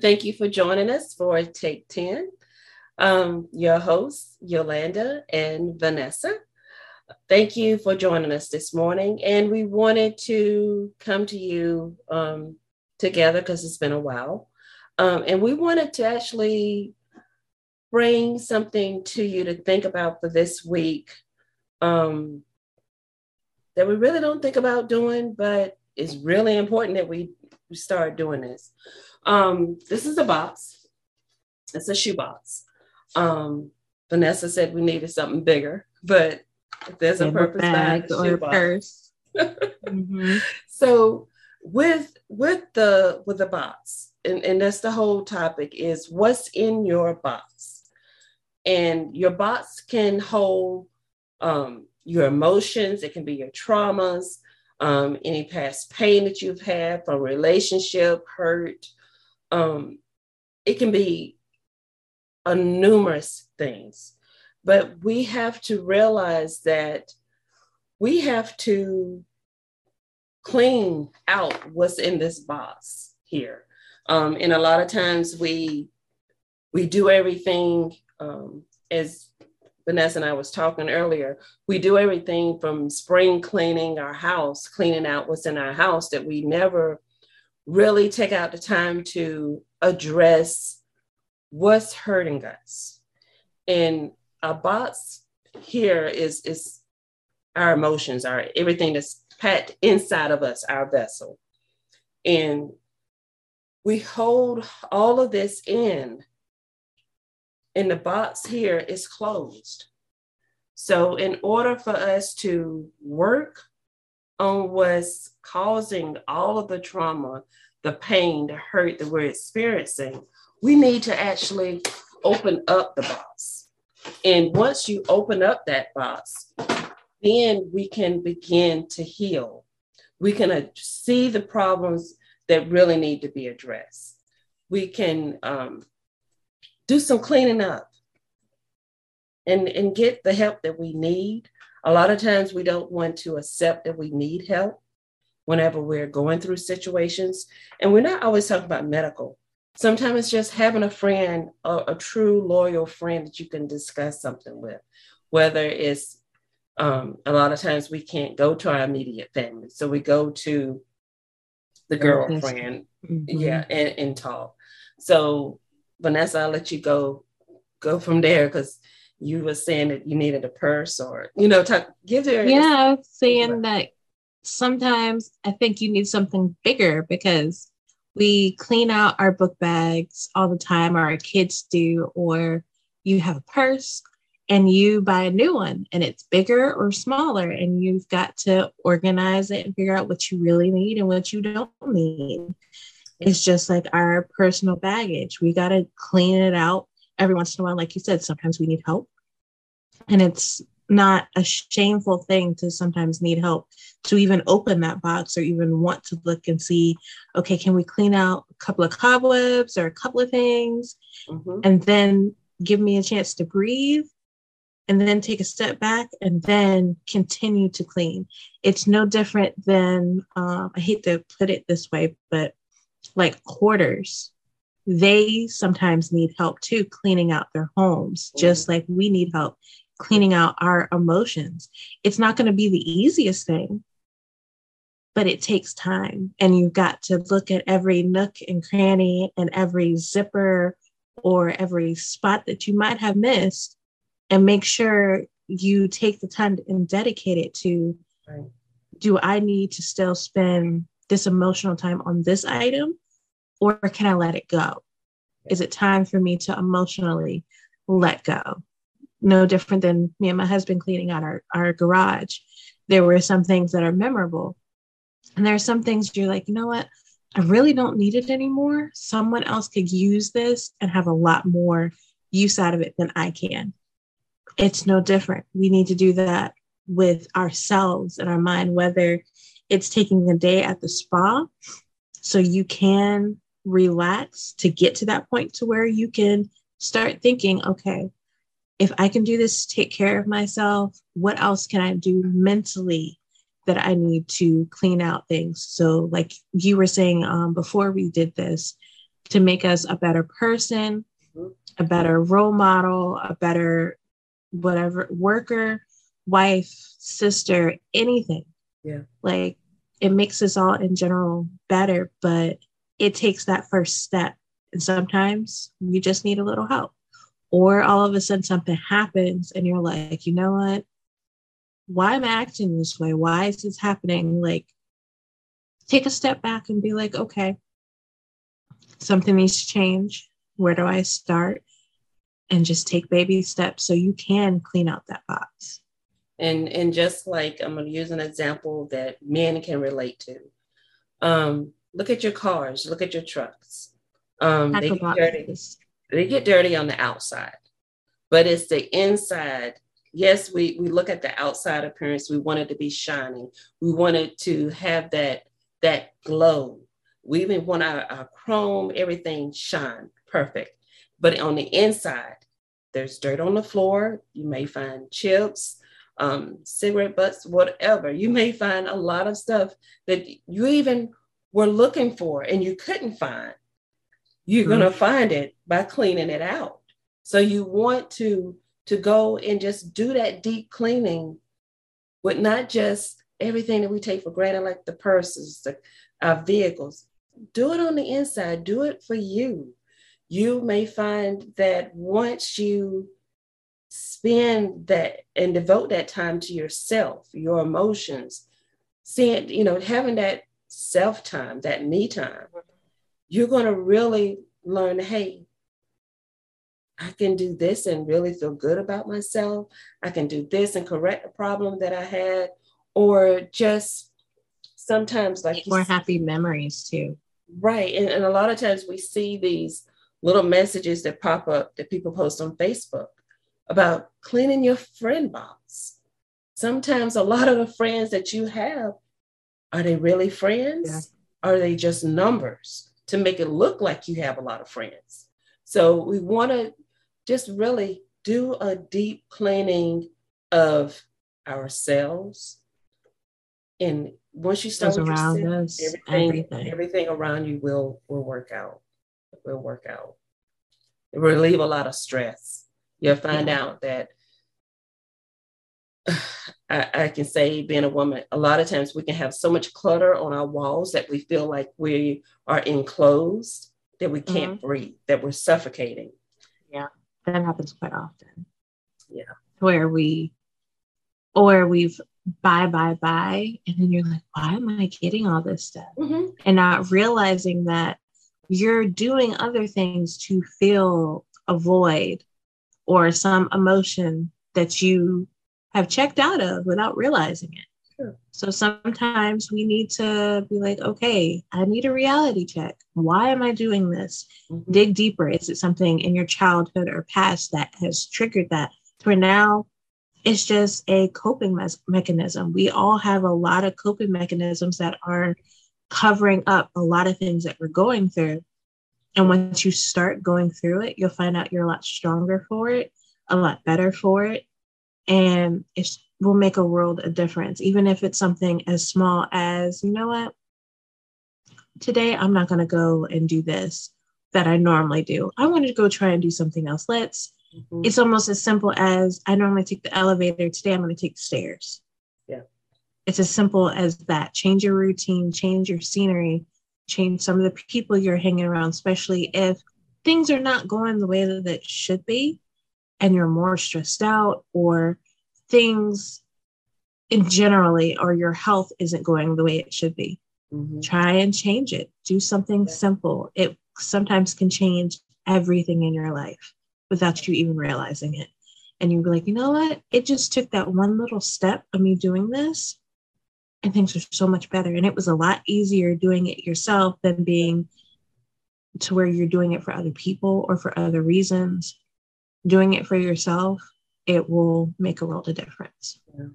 Thank you for joining us for Take 10. Um, your hosts, Yolanda and Vanessa. Thank you for joining us this morning. And we wanted to come to you um, together because it's been a while. Um, and we wanted to actually bring something to you to think about for this week um, that we really don't think about doing, but it's really important that we start doing this. Um, this is a box. It's a shoe box. Um, Vanessa said we needed something bigger, but if there's a purpose behind the shoe box. Purse. mm-hmm. So with with the with the box, and, and that's the whole topic is what's in your box. And your box can hold um, your emotions, it can be your traumas, um, any past pain that you've had from relationship, hurt, um, it can be a numerous things, but we have to realize that we have to clean out what's in this box here. Um, and a lot of times we we do everything um, as Vanessa and I was talking earlier. We do everything from spring cleaning our house, cleaning out what's in our house that we never really take out the time to address what's hurting us. And a box here is is our emotions, our everything that's packed inside of us, our vessel. And we hold all of this in. And the box here is closed. So, in order for us to work on what's causing all of the trauma, the pain, the hurt that we're experiencing, we need to actually open up the box. And once you open up that box, then we can begin to heal. We can uh, see the problems that really need to be addressed. We can um, do some cleaning up and, and get the help that we need. A lot of times we don't want to accept that we need help whenever we're going through situations. And we're not always talking about medical. Sometimes it's just having a friend, a, a true loyal friend that you can discuss something with, whether it's um, a lot of times we can't go to our immediate family. So we go to the girlfriend, mm-hmm. yeah, and, and talk. So Vanessa, I'll let you go go from there because you were saying that you needed a purse or you know talk give her yeah saying that sometimes I think you need something bigger because we clean out our book bags all the time, or our kids do, or you have a purse and you buy a new one and it's bigger or smaller, and you've got to organize it and figure out what you really need and what you don't need. It's just like our personal baggage. We got to clean it out every once in a while. Like you said, sometimes we need help. And it's not a shameful thing to sometimes need help to even open that box or even want to look and see okay can we clean out a couple of cobwebs or a couple of things mm-hmm. and then give me a chance to breathe and then take a step back and then continue to clean it's no different than um, i hate to put it this way but like hoarders they sometimes need help too cleaning out their homes mm-hmm. just like we need help cleaning out our emotions. It's not going to be the easiest thing, but it takes time. And you've got to look at every nook and cranny and every zipper or every spot that you might have missed and make sure you take the time and dedicate it to right. do I need to still spend this emotional time on this item or can I let it go? Is it time for me to emotionally let go? No different than me and my husband cleaning out our, our garage. There were some things that are memorable. And there are some things you're like, you know what? I really don't need it anymore. Someone else could use this and have a lot more use out of it than I can. It's no different. We need to do that with ourselves and our mind, whether it's taking a day at the spa so you can relax to get to that point to where you can start thinking, okay, if I can do this to take care of myself, what else can I do mentally that I need to clean out things? So, like you were saying um, before we did this, to make us a better person, a better role model, a better whatever worker, wife, sister, anything. Yeah. Like it makes us all in general better, but it takes that first step. And sometimes you just need a little help. Or all of a sudden something happens and you're like, you know what? Why am I acting this way? Why is this happening? Like, take a step back and be like, okay, something needs to change. Where do I start? And just take baby steps so you can clean out that box. And and just like I'm going to use an example that men can relate to. Um, look at your cars, look at your trucks. Um, they get dirty. They get dirty on the outside, but it's the inside. Yes, we we look at the outside appearance. We want it to be shining. We want it to have that that glow. We even want our, our chrome, everything shine perfect. But on the inside, there's dirt on the floor. You may find chips, um, cigarette butts, whatever. You may find a lot of stuff that you even were looking for and you couldn't find. You're mm-hmm. going to find it by cleaning it out. So you want to to go and just do that deep cleaning with not just everything that we take for granted, like the purses, the, our vehicles. Do it on the inside. Do it for you. You may find that once you spend that and devote that time to yourself, your emotions, seeing, you know, having that self time, that me time, you're going to really learn hey, I can do this and really feel good about myself. I can do this and correct a problem that I had or just sometimes like more happy memories too. Right. And, and a lot of times we see these little messages that pop up that people post on Facebook about cleaning your friend box. Sometimes a lot of the friends that you have, are they really friends? Yeah. Are they just numbers to make it look like you have a lot of friends? So we want to just really do a deep cleaning of ourselves, and once you start around yourself, us, everything, everything, everything around you will will work out. It will work out. It will relieve a lot of stress. You'll find yeah. out that I, I, can say being a woman, a lot of times we can have so much clutter on our walls that we feel like we are enclosed, that we can't mm-hmm. breathe, that we're suffocating. Yeah, that happens quite often. Yeah. Where we, or we've buy, buy, buy. And then you're like, why am I getting all this stuff? Mm-hmm. And not realizing that you're doing other things to fill a void or some emotion that you have checked out of without realizing it. Sure. So sometimes we need to be like, okay, I need a reality check. Why am I doing this? Mm-hmm. Dig deeper. Is it something in your childhood or past that has triggered that? For now it's just a coping me- mechanism. We all have a lot of coping mechanisms that are covering up a lot of things that we're going through. And once you start going through it, you'll find out you're a lot stronger for it, a lot better for it. And it will make a world of difference, even if it's something as small as, you know what? Today, I'm not going to go and do this that I normally do. I want to go try and do something else. Let's Mm-hmm. It's almost as simple as I normally take the elevator. Today I'm going to take the stairs. Yeah. It's as simple as that. Change your routine, change your scenery, change some of the people you're hanging around, especially if things are not going the way that it should be and you're more stressed out or things in generally or your health isn't going the way it should be. Mm-hmm. Try and change it. Do something yeah. simple. It sometimes can change everything in your life without you even realizing it. And you'd be like, you know what? It just took that one little step of me doing this, and things are so much better. And it was a lot easier doing it yourself than being to where you're doing it for other people or for other reasons. Doing it for yourself, it will make a world of difference. Yeah.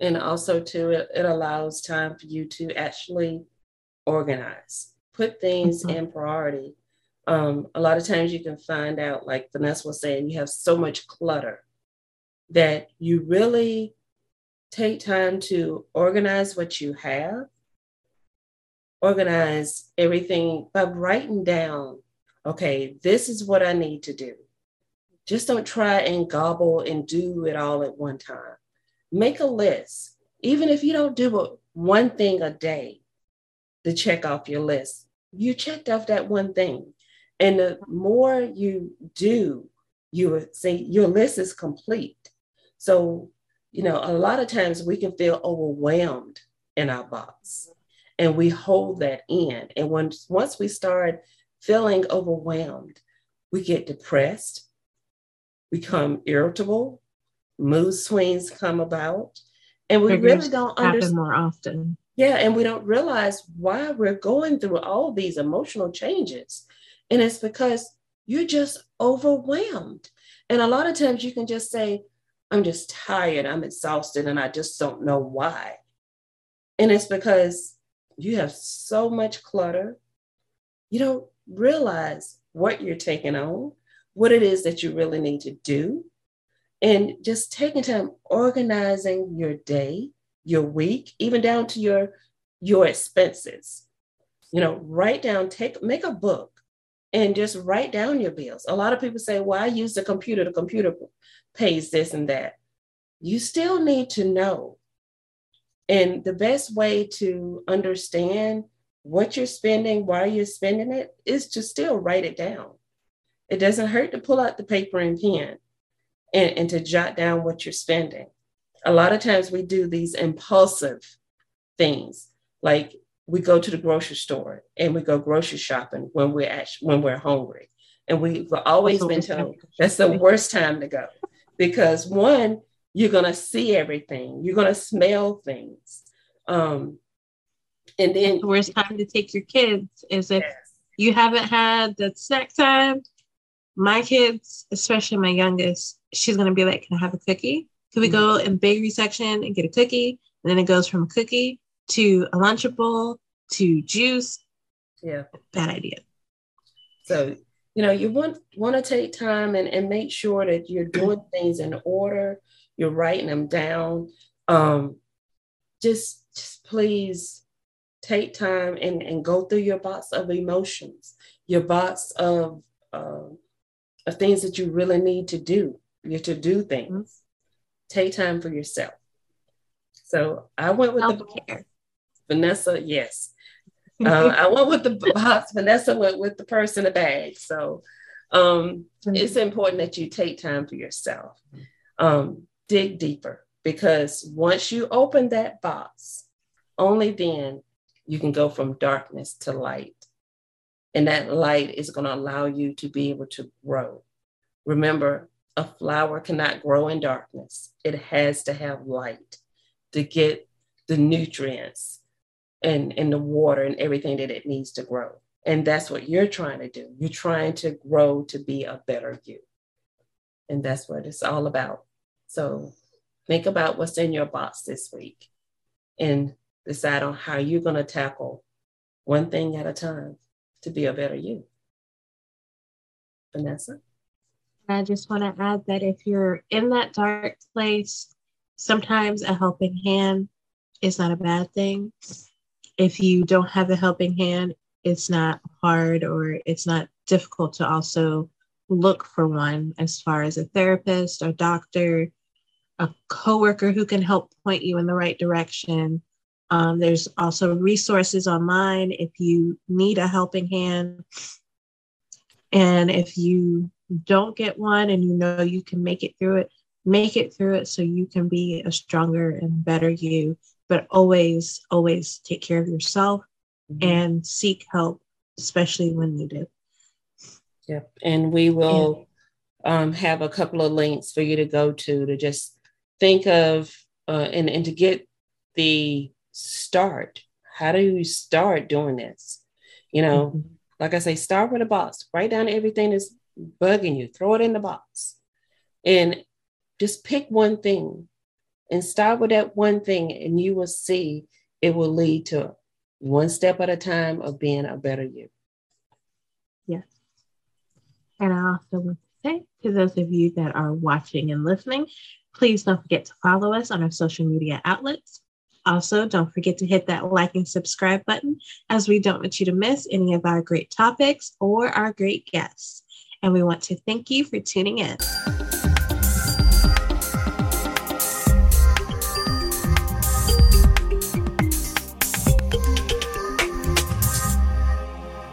And also, too, it, it allows time for you to actually organize, put things mm-hmm. in priority um, a lot of times you can find out, like Vanessa was saying, you have so much clutter that you really take time to organize what you have, organize everything by writing down okay, this is what I need to do. Just don't try and gobble and do it all at one time. Make a list. Even if you don't do one thing a day to check off your list, you checked off that one thing. And the more you do, you would say your list is complete. So, you know, a lot of times we can feel overwhelmed in our box and we hold that in. And once, once we start feeling overwhelmed, we get depressed, become irritable, mood swings come about, and we really don't understand more often. Yeah, and we don't realize why we're going through all these emotional changes. And it's because you're just overwhelmed. And a lot of times you can just say, I'm just tired, I'm exhausted, and I just don't know why. And it's because you have so much clutter. You don't realize what you're taking on, what it is that you really need to do, and just taking time organizing your day, your week, even down to your your expenses. You know, write down, take make a book and just write down your bills. A lot of people say, "Well, I use the computer. The computer pays this and that." You still need to know. And the best way to understand what you're spending, why you're spending it, is to still write it down. It doesn't hurt to pull out the paper and pen and, and to jot down what you're spending. A lot of times we do these impulsive things, like we go to the grocery store and we go grocery shopping when we're actually, when we're hungry. And we've always been told that's the worst time to go because one, you're gonna see everything, you're gonna smell things. Um, and then the worst time to take your kids is if yes. you haven't had the snack time. My kids, especially my youngest, she's gonna be like, Can I have a cookie? Can we mm-hmm. go in bakery section and get a cookie? And then it goes from a cookie to a lunchable to juice. Yeah. Bad idea. So, you know, you want want to take time and, and make sure that you're doing things in order, you're writing them down. Um, just just please take time and, and go through your box of emotions, your box of uh, of things that you really need to do, your to do things. Mm-hmm. Take time for yourself. So I went with Self-care. the Vanessa, yes. Uh, I went with the box. Vanessa went with the purse and the bag. So um, mm-hmm. it's important that you take time for yourself. Um, dig deeper because once you open that box, only then you can go from darkness to light. And that light is going to allow you to be able to grow. Remember, a flower cannot grow in darkness, it has to have light to get the nutrients and, and the water and everything that it needs to grow. And that's what you're trying to do. You're trying to grow to be a better you. And that's what it's all about. So think about what's in your box this week and decide on how you're going to tackle one thing at a time to be a better you. Vanessa? I just want to add that if you're in that dark place, sometimes a helping hand is not a bad thing. If you don't have a helping hand, it's not hard or it's not difficult to also look for one as far as a therapist a doctor, a coworker who can help point you in the right direction, um, there's also resources online if you need a helping hand. And if you don't get one and you know you can make it through it, make it through it so you can be a stronger and better you. But always, always take care of yourself mm-hmm. and seek help, especially when needed. Yep. And we will yeah. um, have a couple of links for you to go to to just think of uh, and, and to get the start? How do you start doing this? You know, mm-hmm. like I say, start with a box, write down everything that's bugging you, throw it in the box, and just pick one thing and start with that one thing, and you will see it will lead to one step at a time of being a better you. Yes. And I also want to say to those of you that are watching and listening, please don't forget to follow us on our social media outlets Also, don't forget to hit that like and subscribe button as we don't want you to miss any of our great topics or our great guests. And we want to thank you for tuning in.